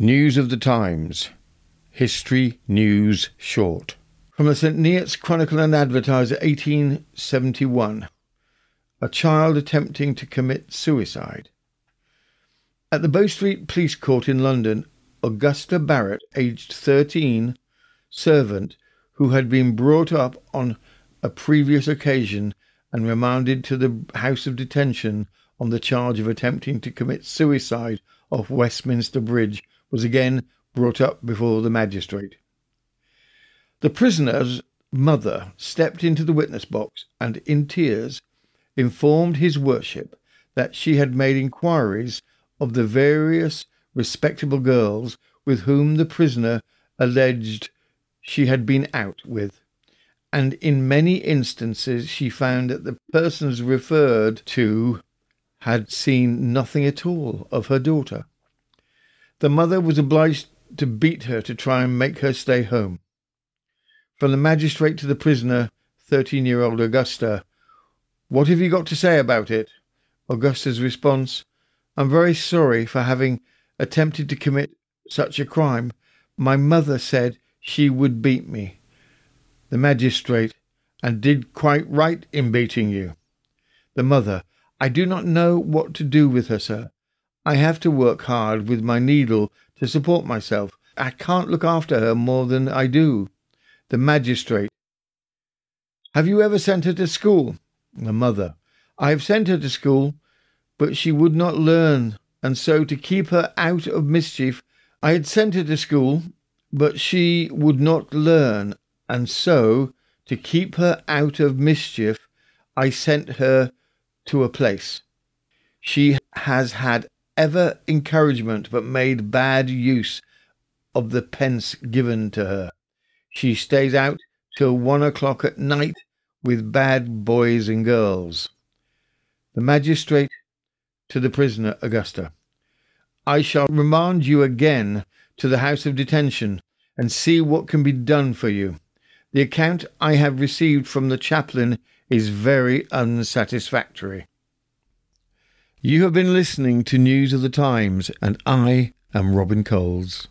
News of the Times. History News Short. From the St. Neots Chronicle and Advertiser, 1871. A child attempting to commit suicide. At the Bow Street Police Court in London, Augusta Barrett, aged 13, servant, who had been brought up on a previous occasion and remanded to the House of Detention on the charge of attempting to commit suicide off Westminster Bridge, was again brought up before the magistrate. The prisoner's mother stepped into the witness box and, in tears, informed his worship that she had made inquiries of the various respectable girls with whom the prisoner alleged she had been out with, and in many instances she found that the persons referred to had seen nothing at all of her daughter. The mother was obliged to beat her to try and make her stay home. From the magistrate to the prisoner, 13 year old Augusta, What have you got to say about it? Augusta's response, I'm very sorry for having attempted to commit such a crime. My mother said she would beat me. The magistrate, and did quite right in beating you. The mother, I do not know what to do with her, sir. I have to work hard with my needle to support myself. I can't look after her more than I do. The magistrate. Have you ever sent her to school? The mother. I have sent her to school, but she would not learn, and so to keep her out of mischief, I had sent her to school, but she would not learn, and so to keep her out of mischief, I sent her to a place. She has had ever encouragement, but made bad use of the pence given to her. She stays out till one o'clock at night with bad boys and girls. The magistrate to the prisoner Augusta. I shall remand you again to the house of detention and see what can be done for you. The account I have received from the chaplain is very unsatisfactory. You have been listening to News of the Times, and I am Robin Coles.